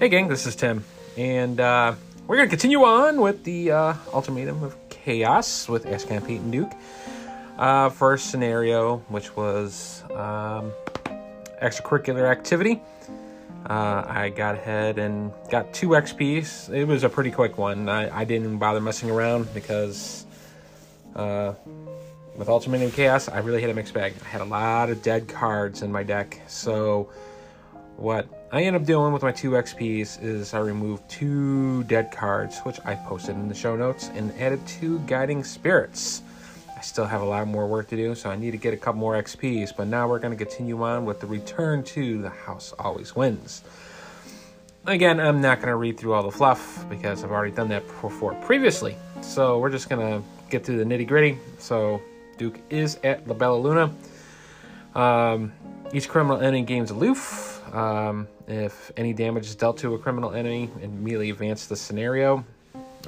Hey, gang, this is Tim, and uh, we're going to continue on with the uh, Ultimatum of Chaos with Ashcan Pete and Duke. Uh, first scenario, which was um, extracurricular activity. Uh, I got ahead and got two XPs. It was a pretty quick one. I, I didn't bother messing around because uh, with Ultimatum Chaos, I really had a mixed bag. I had a lot of dead cards in my deck, so what I end up doing with my two XPs is I removed two dead cards, which I posted in the show notes, and added two Guiding Spirits. I still have a lot more work to do, so I need to get a couple more XPs, but now we're going to continue on with the return to The House Always Wins. Again, I'm not going to read through all the fluff because I've already done that before previously. So we're just going to get through the nitty gritty. So Duke is at La Bella Luna. Um, each criminal enemy gains aloof um, if any damage is dealt to a criminal enemy, immediately advance the scenario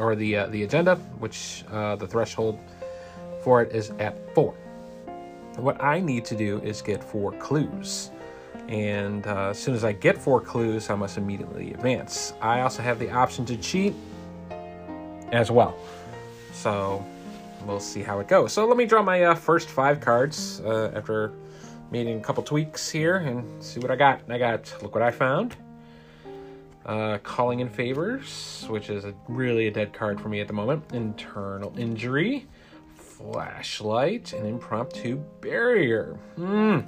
or the uh, the agenda, which uh, the threshold for it is at four. What I need to do is get four clues, and uh, as soon as I get four clues, I must immediately advance. I also have the option to cheat as well, so we'll see how it goes. So let me draw my uh, first five cards uh, after making a couple tweaks here and see what I got. I got, look what I found. Uh, calling in favors, which is a, really a dead card for me at the moment. Internal injury, flashlight, and impromptu barrier. Hmm.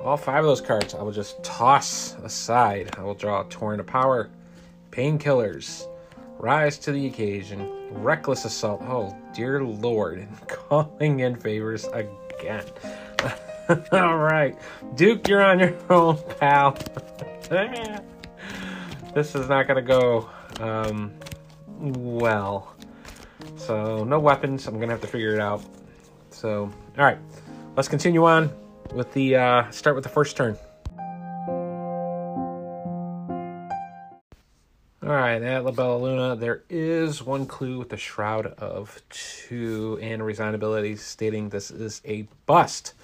All five of those cards I will just toss aside. I will draw a Torrent of Power, Painkillers, Rise to the Occasion, Reckless Assault. Oh, dear Lord. Calling in favors again. All right. Duke, you're on your own, pal. this is not going to go um, well. So, no weapons. I'm going to have to figure it out. So, all right. Let's continue on with the uh, start with the first turn. All right, at La Bella Luna, there is one clue with the Shroud of Two and resignability stating this is a bust.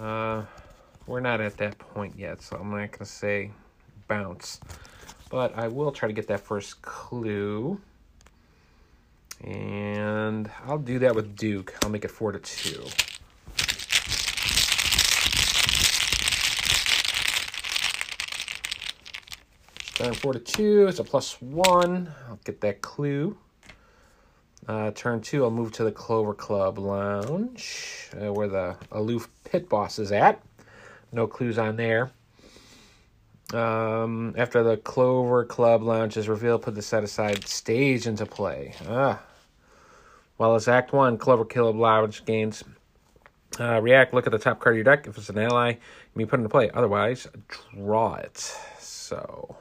Uh, we're not at that point yet, so I'm not going to say bounce. But I will try to get that first clue. And I'll do that with Duke. I'll make it 4 to 2. Turn 4 to 2. It's a plus 1. I'll get that clue. Uh, turn two, I'll move to the Clover Club Lounge, uh, where the aloof pit boss is at. No clues on there. Um, after the Clover Club Lounge is revealed, put the set aside stage into play. Ah. Well, as Act 1, Clover Club Lounge gains uh, react, look at the top card of your deck. If it's an ally, you may put it into play. Otherwise, draw it. So,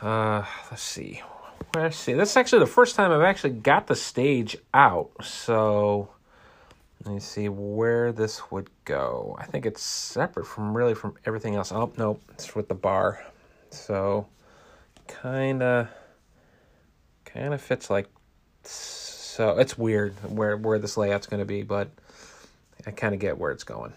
uh, let's see. Let's see. That's actually the first time I've actually got the stage out. So let me see where this would go. I think it's separate from really from everything else. Oh no, it's with the bar. So kind of kind of fits like so. It's weird where where this layout's going to be, but I kind of get where it's going.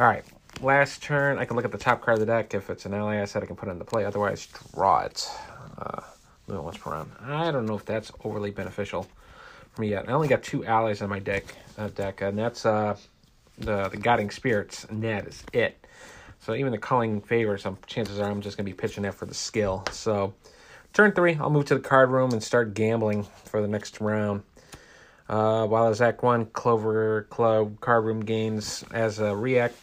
All right, last turn. I can look at the top card of the deck. If it's an ally, I said I can put it into play. Otherwise, draw it uh, once per round. I don't know if that's overly beneficial for me yet. I only got two allies on my deck, uh, deck, and that's uh, the the Guiding Spirits, and that is it. So even the Calling Favors, some chances are I'm just gonna be pitching that for the skill. So turn three, I'll move to the card room and start gambling for the next round. Uh, while as Act One, Clover Club card room gains as a react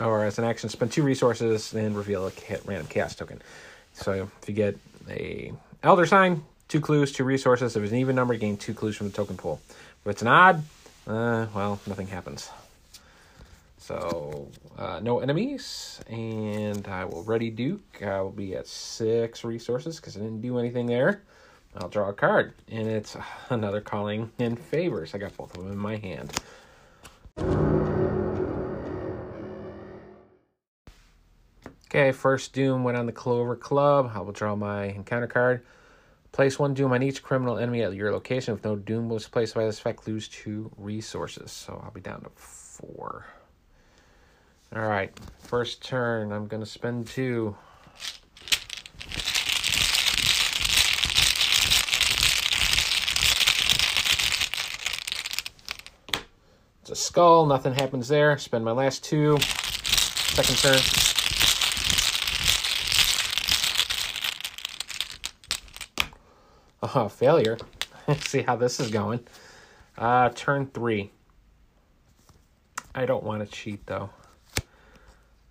or as an action, spend two resources and reveal a random chaos token. So if you get a elder sign, two clues, two resources. If it's an even number, gain two clues from the token pool. If it's an odd, uh, well, nothing happens. So, uh, no enemies, and I will ready Duke. I will be at six resources because I didn't do anything there. I'll draw a card, and it's another calling in favors. I got both of them in my hand. Okay, first Doom went on the Clover Club. I will draw my encounter card. Place one Doom on each criminal enemy at your location. If no Doom was placed by this effect, lose two resources. So I'll be down to four. All right, first turn. I'm going to spend two. It's a skull, nothing happens there. Spend my last two. Second turn. Oh, failure. See how this is going. Uh, turn three. I don't want to cheat though.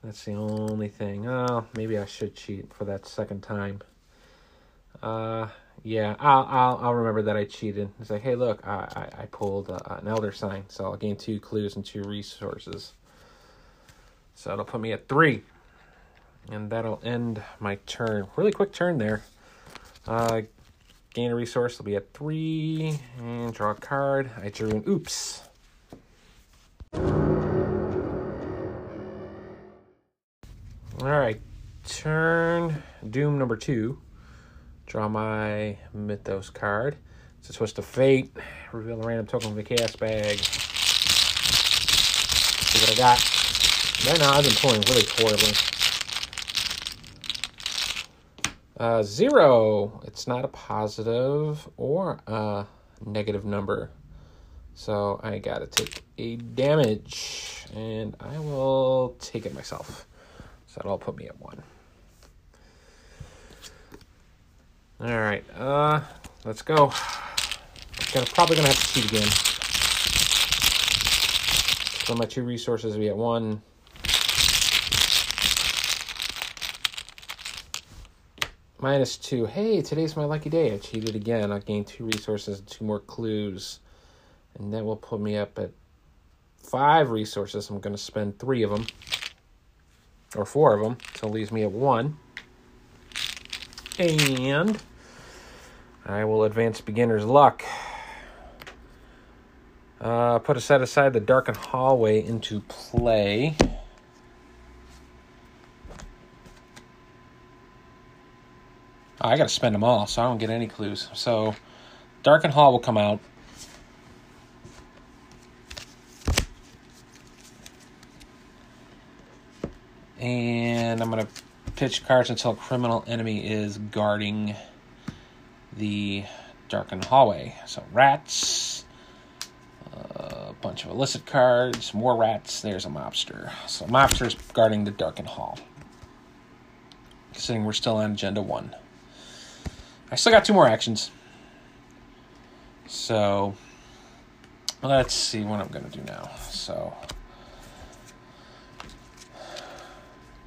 That's the only thing. Oh, maybe I should cheat for that second time. Uh, yeah, I'll I'll, I'll remember that I cheated. It's like, hey, look, I I, I pulled uh, an elder sign, so I'll gain two clues and two resources. So it'll put me at three, and that'll end my turn. Really quick turn there. Uh, gain a resource will be at three, and draw a card. I drew an oops. All right, turn Doom number two. Draw my Mythos card. It's a twist of fate. Reveal a random token from the chaos bag. See what I got. Right now, I've been pulling really poorly. Uh, zero. It's not a positive or a negative number. So I gotta take a damage. And I will take it myself. So that'll put me at one. All right, uh, let's go. Gonna, probably gonna have to cheat again. So my two resources will be at one. Minus two. Hey, today's my lucky day. I cheated again. I'll gain two resources and two more clues. And that will put me up at five resources. I'm going to spend three of them or four of them, so it leaves me at one. And I will advance beginner's luck. Uh, put a set aside the darkened hallway into play. Oh, I got to spend them all, so I don't get any clues. So, darkened hall will come out. And I'm going to pitch cards until criminal enemy is guarding the darkened hallway. So rats, a bunch of illicit cards, more rats. There's a mobster. So mobster's guarding the darkened hall. Considering we're still on agenda one. I still got two more actions. So let's see what I'm gonna do now. So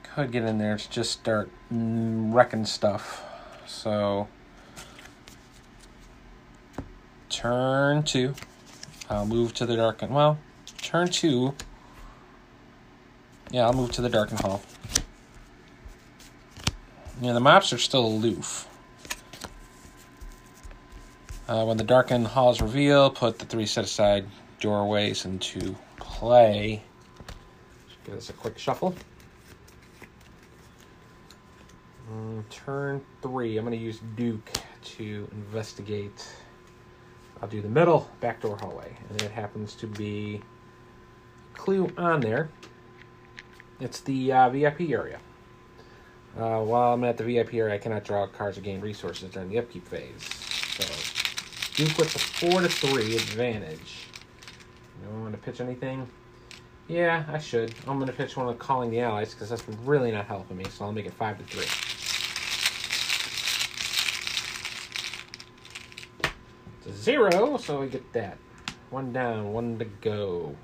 could get in there to just start wrecking stuff. So turn two. I'll move to the darkened. Well, turn two. Yeah, I'll move to the darkened hall. Yeah, the maps are still aloof. Uh, when the darkened hall is revealed, put the three set aside doorways into play. Give us a quick shuffle. Um, turn three, I'm going to use Duke to investigate. I'll do the middle backdoor hallway, and it happens to be clue on there. It's the uh, VIP area. Uh, while I'm at the VIP area, I cannot draw cards or gain resources during the upkeep phase. So, Duke with the four to three advantage. You want to pitch anything? Yeah, I should. I'm going to pitch one of calling the allies because that's really not helping me. So I'll make it five to three. It's a zero, so we get that. One down, one to go.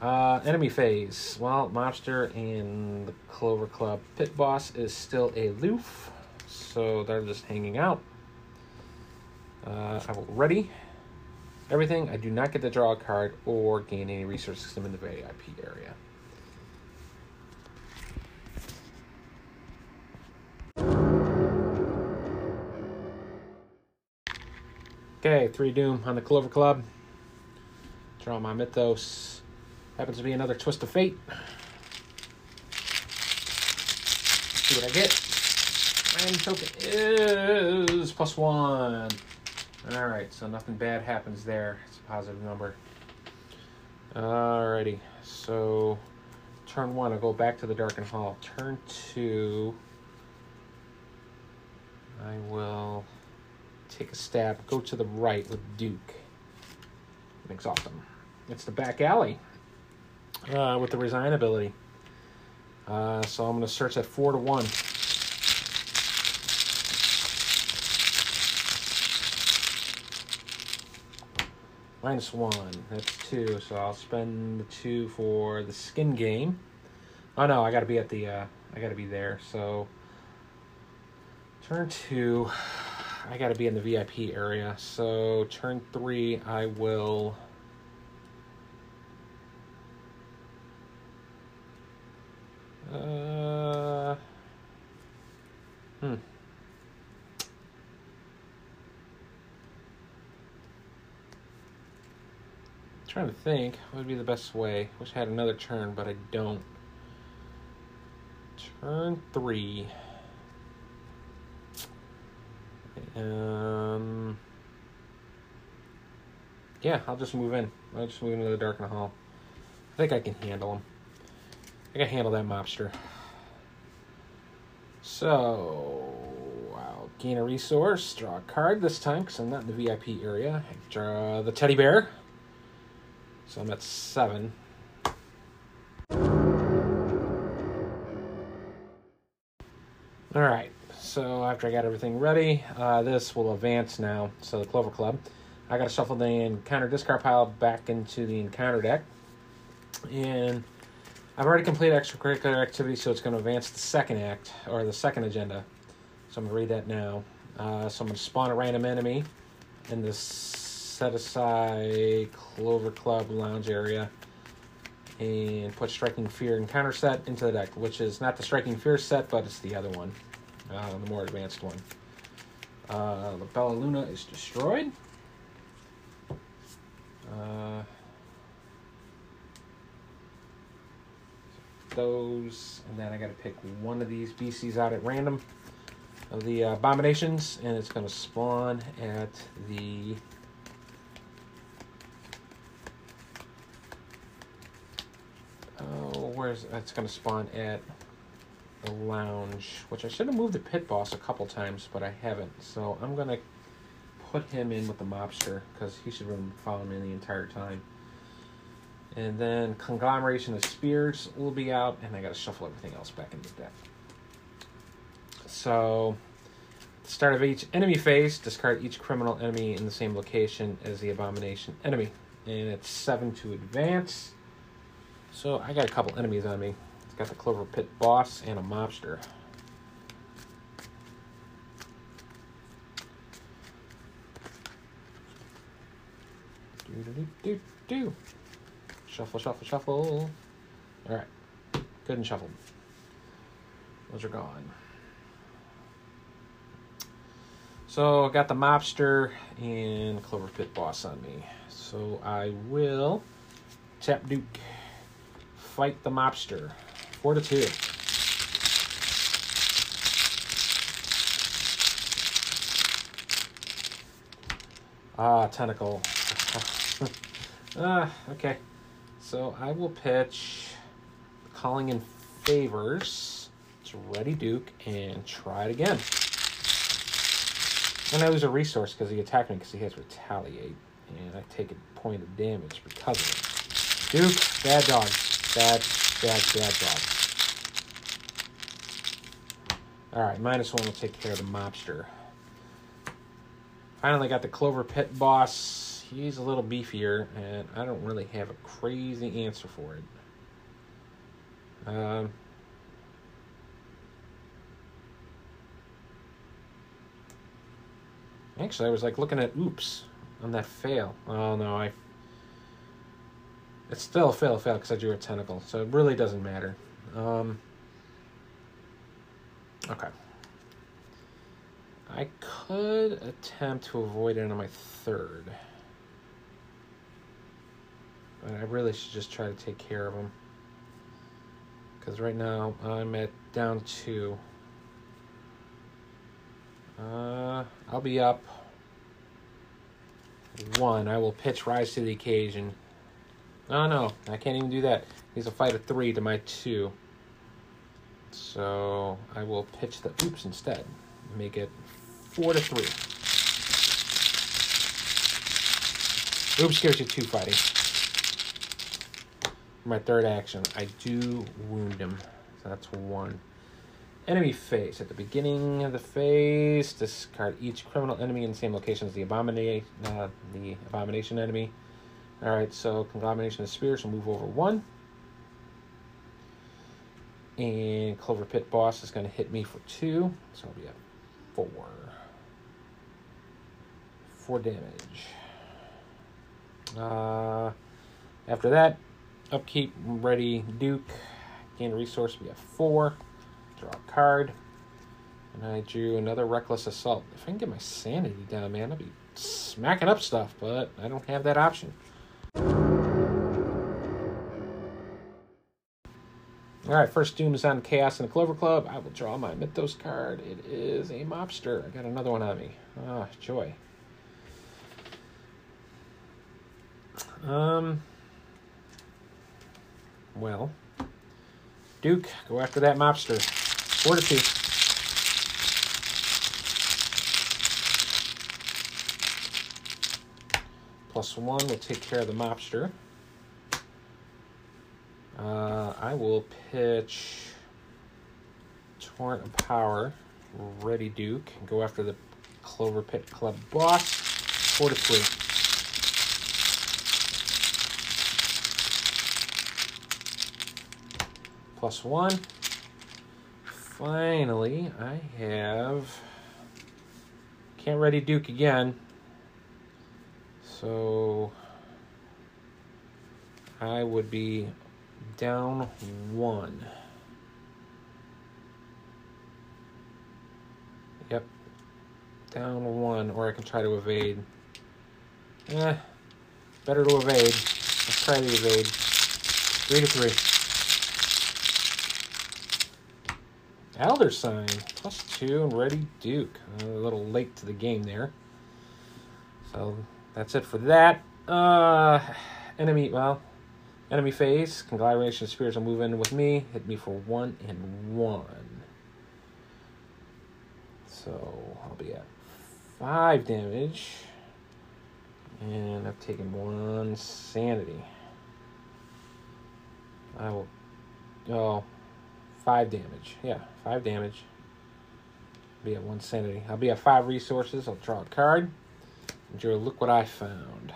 Uh, enemy phase. Well, Monster and the Clover Club Pit Boss is still aloof, so they're just hanging out. Uh, I will ready everything. I do not get to draw a card or gain any resource system in the VIP area. Okay, three Doom on the Clover Club. Draw my Mythos. Happens to be another Twist of Fate. See what I get. And token is plus one. Alright, so nothing bad happens there. It's a positive number. Alrighty, so turn one, I'll go back to the Darkened Hall. Turn two, I will take a stab, go to the right with Duke. Exhaustum. It's the back alley uh, with the resign ability. Uh, so I'm going to search at 4 to 1. Minus 1. That's 2. So I'll spend the 2 for the skin game. Oh no, I got to be at the. Uh, I got to be there. So turn 2. I got to be in the VIP area. So turn 3, I will. Uh, hmm. Trying to think what would be the best way. Wish I had another turn, but I don't. Turn three. Um. Yeah, I'll just move in. I'll just move into the Dark Hall. I think I can handle him. I can handle that mobster. So, I'll gain a resource, draw a card this time because I'm not in the VIP area. I draw the teddy bear. So I'm at seven. All right. So after I got everything ready, uh, this will advance now. So the Clover Club. I got to shuffle the encounter discard pile back into the encounter deck. And I've already completed extracurricular activity, so it's going to advance the second act, or the second agenda. So I'm going to read that now. Uh, so I'm going to spawn a random enemy in this set aside Clover Club lounge area and put Striking Fear and counter set into the deck, which is not the Striking Fear set, but it's the other one, uh, the more advanced one. Uh, the Bella Luna is destroyed. Uh, those, and then I got to pick one of these BCs out at random of the uh, abominations, and it's going to spawn at the where's it's going to spawn at the lounge, which I should have moved the pit boss a couple times, but I haven't. So I'm going to put him in with the mobster because he should have been following me the entire time. And then Conglomeration of Spheres will be out, and I got to shuffle everything else back into the deck. So, start of each enemy phase, discard each criminal enemy in the same location as the Abomination enemy. And it's 7 to advance. So, I got a couple enemies on me. It's got the Clover Pit boss and a mobster. Do do do do do. Shuffle, shuffle, shuffle. All right. Good and shuffled. Those are gone. So I got the mobster and Clover Pit boss on me. So I will tap Duke. Fight the mobster. Four to two. Ah, tentacle. ah, okay. So I will pitch calling in favors to Ready Duke and try it again. And I lose a resource because he attacked me because he has retaliate. And I take a point of damage because of it. Duke, bad dog. Bad, bad, bad dog. Alright, minus one will take care of the mobster. Finally got the Clover Pit boss he's a little beefier, and I don't really have a crazy answer for it. Um, actually, I was like looking at oops on that fail. Oh no, I. It's still fail, fail because I drew a tentacle, so it really doesn't matter. Um, okay. I could attempt to avoid it on my third. But I really should just try to take care of them. Because right now I'm at down two. Uh, I'll be up one. I will pitch Rise to the Occasion. Oh no, I can't even do that. He's a fight of three to my two. So I will pitch the oops instead. Make it four to three. Oops, scares you two fighting. My third action, I do wound him. So that's one. Enemy face. At the beginning of the phase, discard each criminal enemy in the same location as the abomination, uh, the abomination enemy. All right, so conglomeration of spheres will move over one. And Clover Pit boss is going to hit me for two, so I'll be at four. Four damage. Uh, after that, upkeep, ready, Duke. Gain a resource, we have four. Draw a card. And I drew another Reckless Assault. If I can get my sanity down, man, I'll be smacking up stuff, but I don't have that option. Alright, first Doom is on Chaos and the Clover Club. I will draw my Mythos card. It is a Mobster. I got another one on me. Ah, joy. Um. Well, Duke, go after that mobster. Four to two. Plus one will take care of the mobster. Uh, I will pitch Torrent of Power, Ready Duke, and go after the Clover Pit Club boss. Four to three. plus one. Finally, I have can't ready Duke again. So I would be down one. Yep. Down one, or I can try to evade. Eh, better to evade. Let's try to evade. Three to three. Elder Sign, plus two, and Ready Duke. A little late to the game there. So that's it for that. Uh, enemy, well, enemy phase. Conglomeration Spheres will move in with me. Hit me for one and one. So I'll be at five damage. And I've taken one sanity. I will. Oh, Five damage. Yeah, five damage. Be at one sanity. I'll be at five resources. I'll draw a card. Joe, look what I found.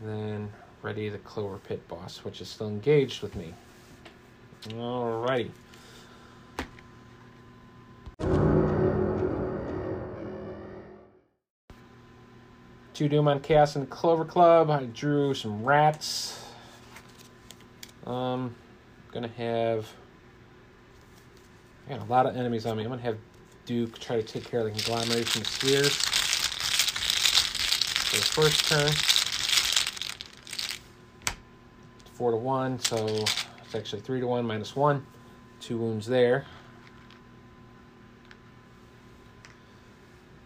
Then ready the Clover Pit boss, which is still engaged with me. Alrighty. Two Doom on Chaos and Clover Club. I drew some rats. Um, gonna have I got a lot of enemies on me. I'm gonna have Duke try to take care of the conglomeration of spheres. For the first turn. Four to one, so it's actually three to one minus one. Two wounds there.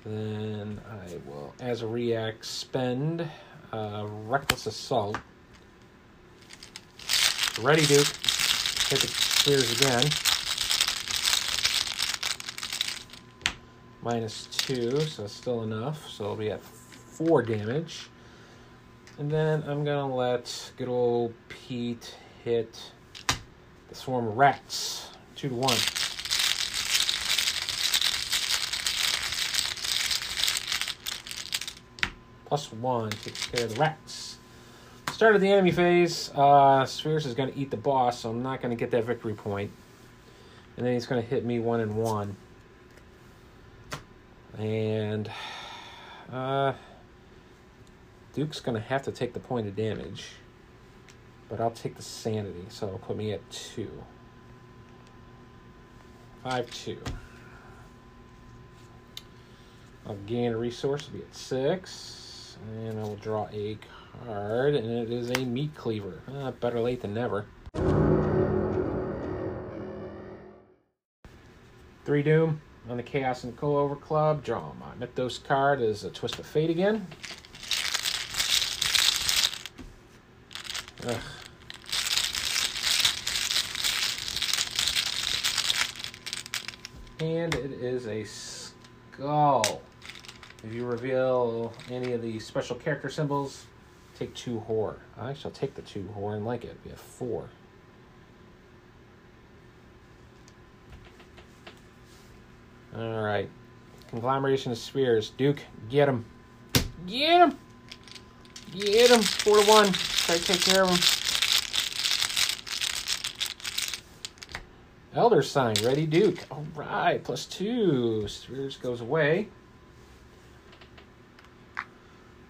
Then I will, as a react, spend uh, Reckless Assault. Ready, Duke hit the clears again. Minus two, so it's still enough. So I'll be at four damage. And then I'm gonna let good old Pete hit the swarm of rats. Two to one. Plus one takes care of the rats. Start of the enemy phase, uh, Spheres is to eat the boss, so I'm not to get that victory point. And then he's to hit me one and one. And uh, Duke's going to have to take the point of damage. But I'll take the sanity, so it'll put me at two. Five, two. I'll gain a resource, be at six. And I will draw a card, and it is a meat cleaver. Uh, better late than never. Three Doom on the Chaos and Clover Club. Draw my Mythos card is a Twist of Fate again. Ugh. And it is a skull. If you reveal any of the special character symbols, take two horror. I shall take the two horror and like it. We have four. All right. Conglomeration of spheres. Duke, get him. Get him. Get him. Four to one. To take care of them. Elder sign. Ready, Duke. All right. Plus two. Spheres goes away.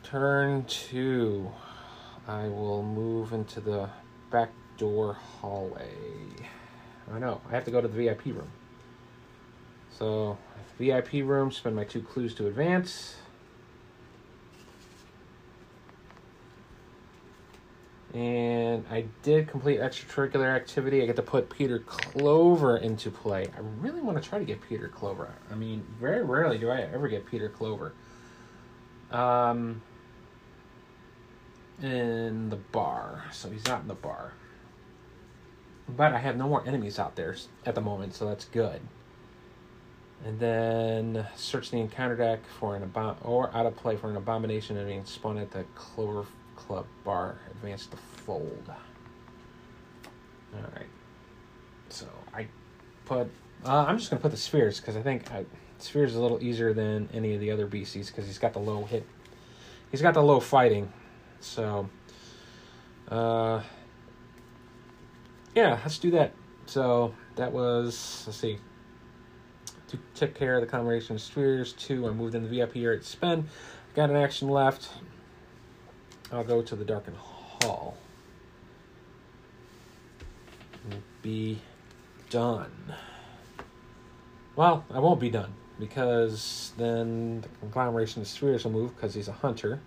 Turn two. I will move into the back door hallway. I know. I have to go to the VIP room. So, VIP room, spend my two clues to advance. And I did complete extracurricular activity. I get to put Peter Clover into play. I really want to try to get Peter Clover. I mean, very rarely do I ever get Peter Clover. Um, in the bar. So he's not in the bar. But I have no more enemies out there at the moment, so that's good. And then search the encounter deck for an abom- or out of play for an abomination and spawn at the Clover Club bar. Advance the fold. All right. So I put. Uh, I'm just gonna put the spheres because I think I, spheres is a little easier than any of the other BCs because he's got the low hit. He's got the low fighting. So. Uh. Yeah, let's do that. So that was let's see to take care of the combination of spheres. Two, I moved in the VIP area to spend. Got an action left. I'll go to the darkened hall. And be done. Well, I won't be done because then the conglomeration of spheres will move because he's a hunter.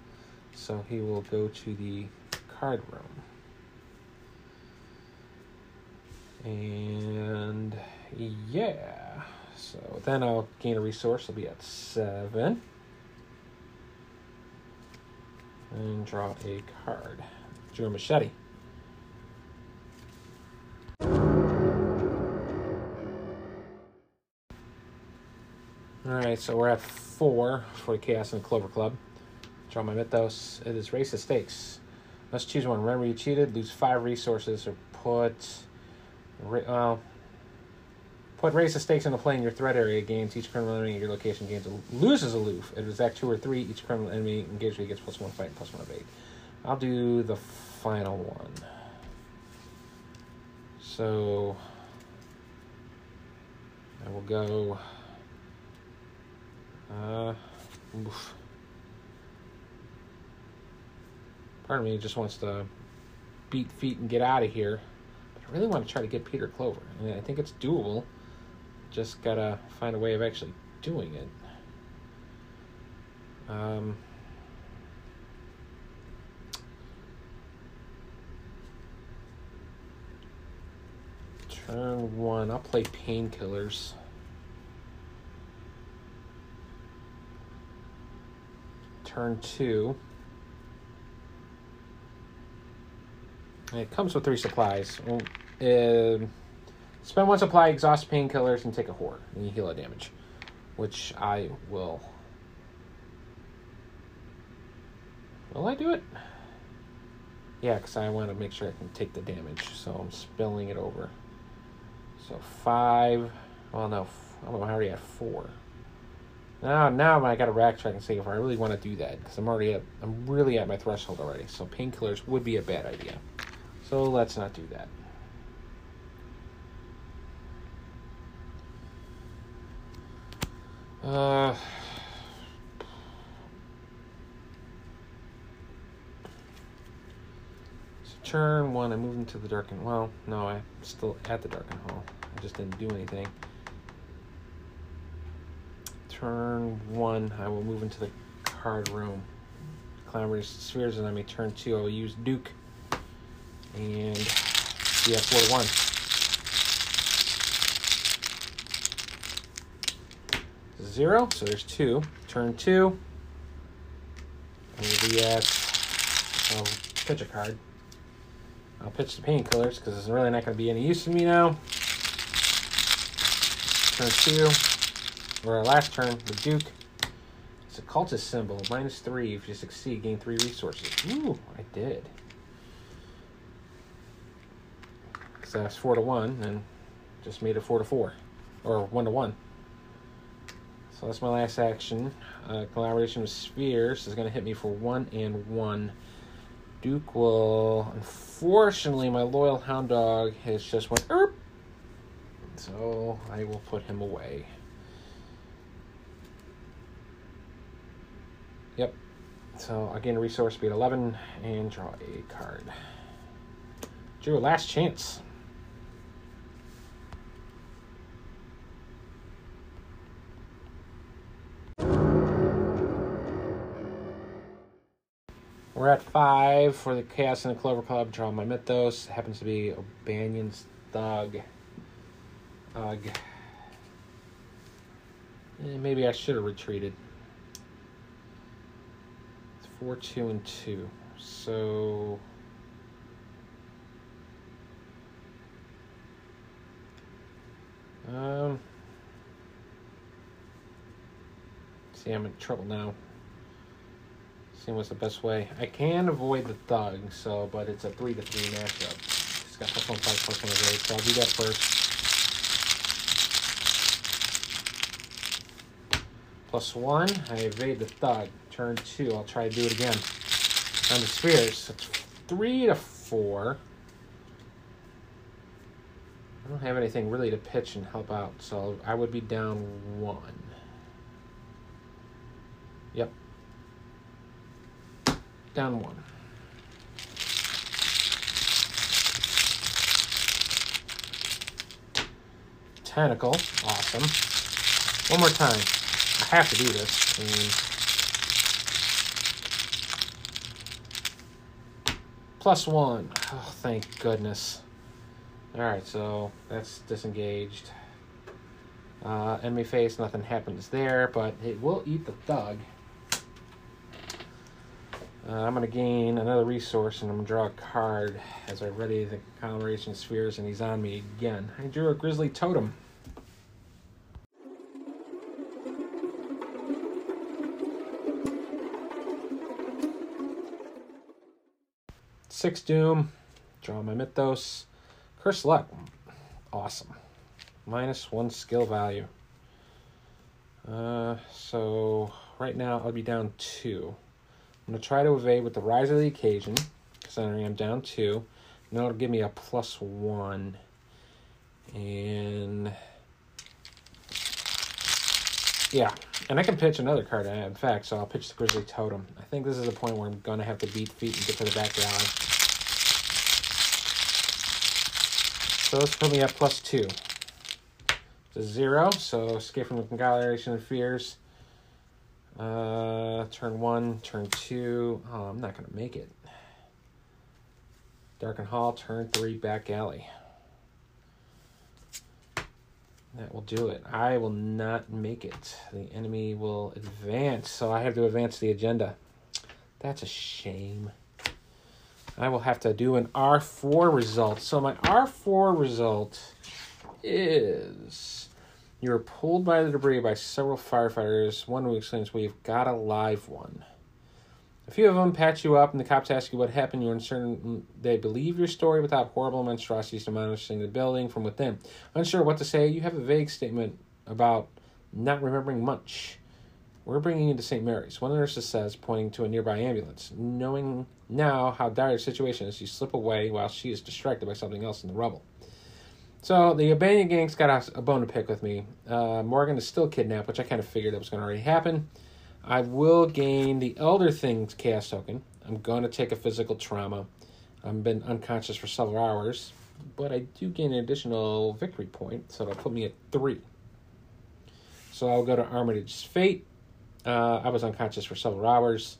So he will go to the card room. And yeah. So then I'll gain a resource. I'll be at seven. And draw a card. Drew a machete. Alright, so we're at four for the Chaos and Clover Club. Draw my mythos. It is race of stakes. Let's choose one. Remember you cheated, lose five resources, or put well, Put raise the stakes into play in your threat area games. Each criminal enemy your location gains loses a loof. If it's act two or three, each criminal enemy engaged with gets plus one fight plus one evade. I'll do the final one. So I will go. Uh, oof. Part of me just wants to beat feet and get out of here. But I really want to try to get Peter Clover. I mean, I think it's doable. Just gotta find a way of actually doing it. Um, turn one, I'll play painkillers. Turn two. It comes with three supplies. Well, uh, Spend one supply, exhaust painkillers, and take a horror, and you heal a damage. Which I will. Will I do it? Yeah, because I want to make sure I can take the damage, so I'm spilling it over. So five. Well, no, I'm already at four. Now, now I got to backtrack and see if I really want to do that because I'm already at, I'm really at my threshold already. So painkillers would be a bad idea. So let's not do that. Uh, turn one, I move into the darkened. Well, no, I'm still at the darkened hall. I just didn't do anything. Turn one, I will move into the card room. Clamorous spheres, and I may turn two. I will use Duke and yeah, four one. Zero, so there's two. Turn two. And we'll uh, I'll pitch a card. I'll pitch the painkillers because it's really not going to be any use to me now. Turn two. or our last turn, the Duke. It's a cultist symbol, minus three. If you succeed, gain three resources. Ooh, I did. So that's four to one, and just made it four to four, or one to one. So that's my last action. Uh, collaboration with Spheres is going to hit me for one and one. Duke will. Unfortunately, my loyal hound dog has just went. Erp! So I will put him away. Yep. So again, resource speed 11 and draw a card. Drew, last chance. We're at five for the Chaos and the Clover Club. Draw my Mythos. Happens to be O'Banion's Thug. Ugh. Eh, maybe I should have retreated. It's four, two, and two. So. Um. See, I'm in trouble now. Seeing what's the best way. I can avoid the thug, so but it's a three to three matchup. It's got plus one five plus one of so I'll do that first. Plus one, I evade the thug. Turn two, I'll try to do it again. On the spheres, it's three to four. I don't have anything really to pitch and help out, so I would be down one. Yep. Down one. Tentacle, awesome. One more time. I have to do this. plus one. Oh, thank goodness. Alright, so that's disengaged. Uh, enemy face, nothing happens there, but it will eat the thug. Uh, I'm going to gain another resource and I'm going to draw a card as I ready the coloration spheres and he's on me again. I drew a grizzly totem. Six Doom, draw my Mythos. Curse Luck, awesome. Minus one skill value. Uh, so right now I'll be down two. I'm going to try to evade with the Rise of the Occasion, considering I'm down two. And that'll give me a plus one. And yeah, and I can pitch another card, uh, in fact, so I'll pitch the Grizzly Totem. I think this is the point where I'm going to have to beat feet and get to the back alley. So let's put me at plus two. To zero, so escape from the conglomeration of spheres. Uh, turn one, turn two. Oh, I'm not going to make it. Darken Hall, turn three, back alley. That will do it. I will not make it. The enemy will advance, so I have to advance the agenda. That's a shame. I will have to do an R4 result. So my R4 result is you are pulled by the debris by several firefighters. One who since we've got a live one. A few of them patch you up, and the cops ask you what happened. You're uncertain they believe your story without horrible monstrosities demolishing the building from within. Unsure what to say, you have a vague statement about not remembering much. We're bringing you to St. Mary's, one of the nurses says, pointing to a nearby ambulance. Knowing now how dire the situation is, you slip away while she is distracted by something else in the rubble. So the O'Banion gang's got a, a, bone to pick with me. Uh, Morgan is still kidnapped, which I kind of figured that was going to already happen. I will gain the Elder Things Chaos token. I'm going to take a physical trauma. I've been unconscious for several hours, but I do gain an additional victory point, so that'll put me at three. So I'll go to Armitage's Fate. Uh, I was unconscious for several hours.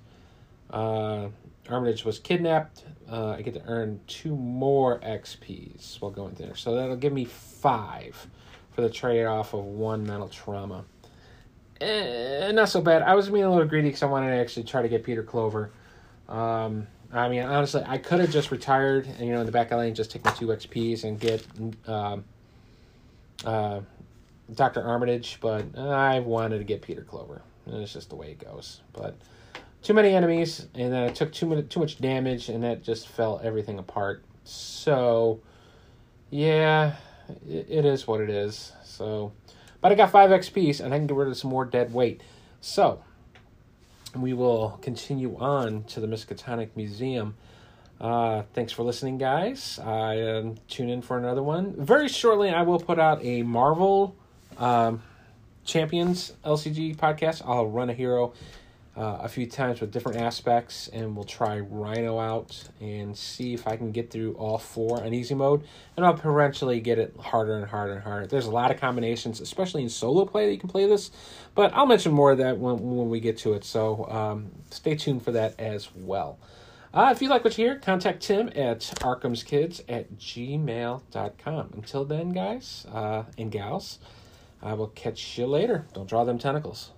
Uh, Armitage was kidnapped. Uh, I get to earn two more XPs while going there. So that'll give me five for the trade off of one mental trauma. Eh, not so bad. I was being a little greedy because I wanted to actually try to get Peter Clover. Um, I mean, honestly, I could have just retired and, you know, in the back alley and just take my two XPs and get um, uh, Dr. Armitage, but I wanted to get Peter Clover. And it's just the way it goes. But too many enemies, and then I took too much too much damage, and that just fell everything apart. So, yeah, it, it is what it is. So, but I got five XP's, and I can get rid of some more dead weight. So, we will continue on to the Miskatonic Museum. Uh, thanks for listening, guys. I uh, tune in for another one. Very shortly, I will put out a Marvel um, Champions LCG podcast. I'll run a hero uh, a few times with different aspects, and we'll try Rhino out and see if I can get through all four on easy mode. And I'll eventually get it harder and harder and harder. There's a lot of combinations, especially in solo play, that you can play this. But I'll mention more of that when, when we get to it. So um, stay tuned for that as well. Uh, if you like what you hear, contact Tim at arkhamskids at gmail.com. Until then, guys uh, and gals, I will catch you later. Don't draw them tentacles.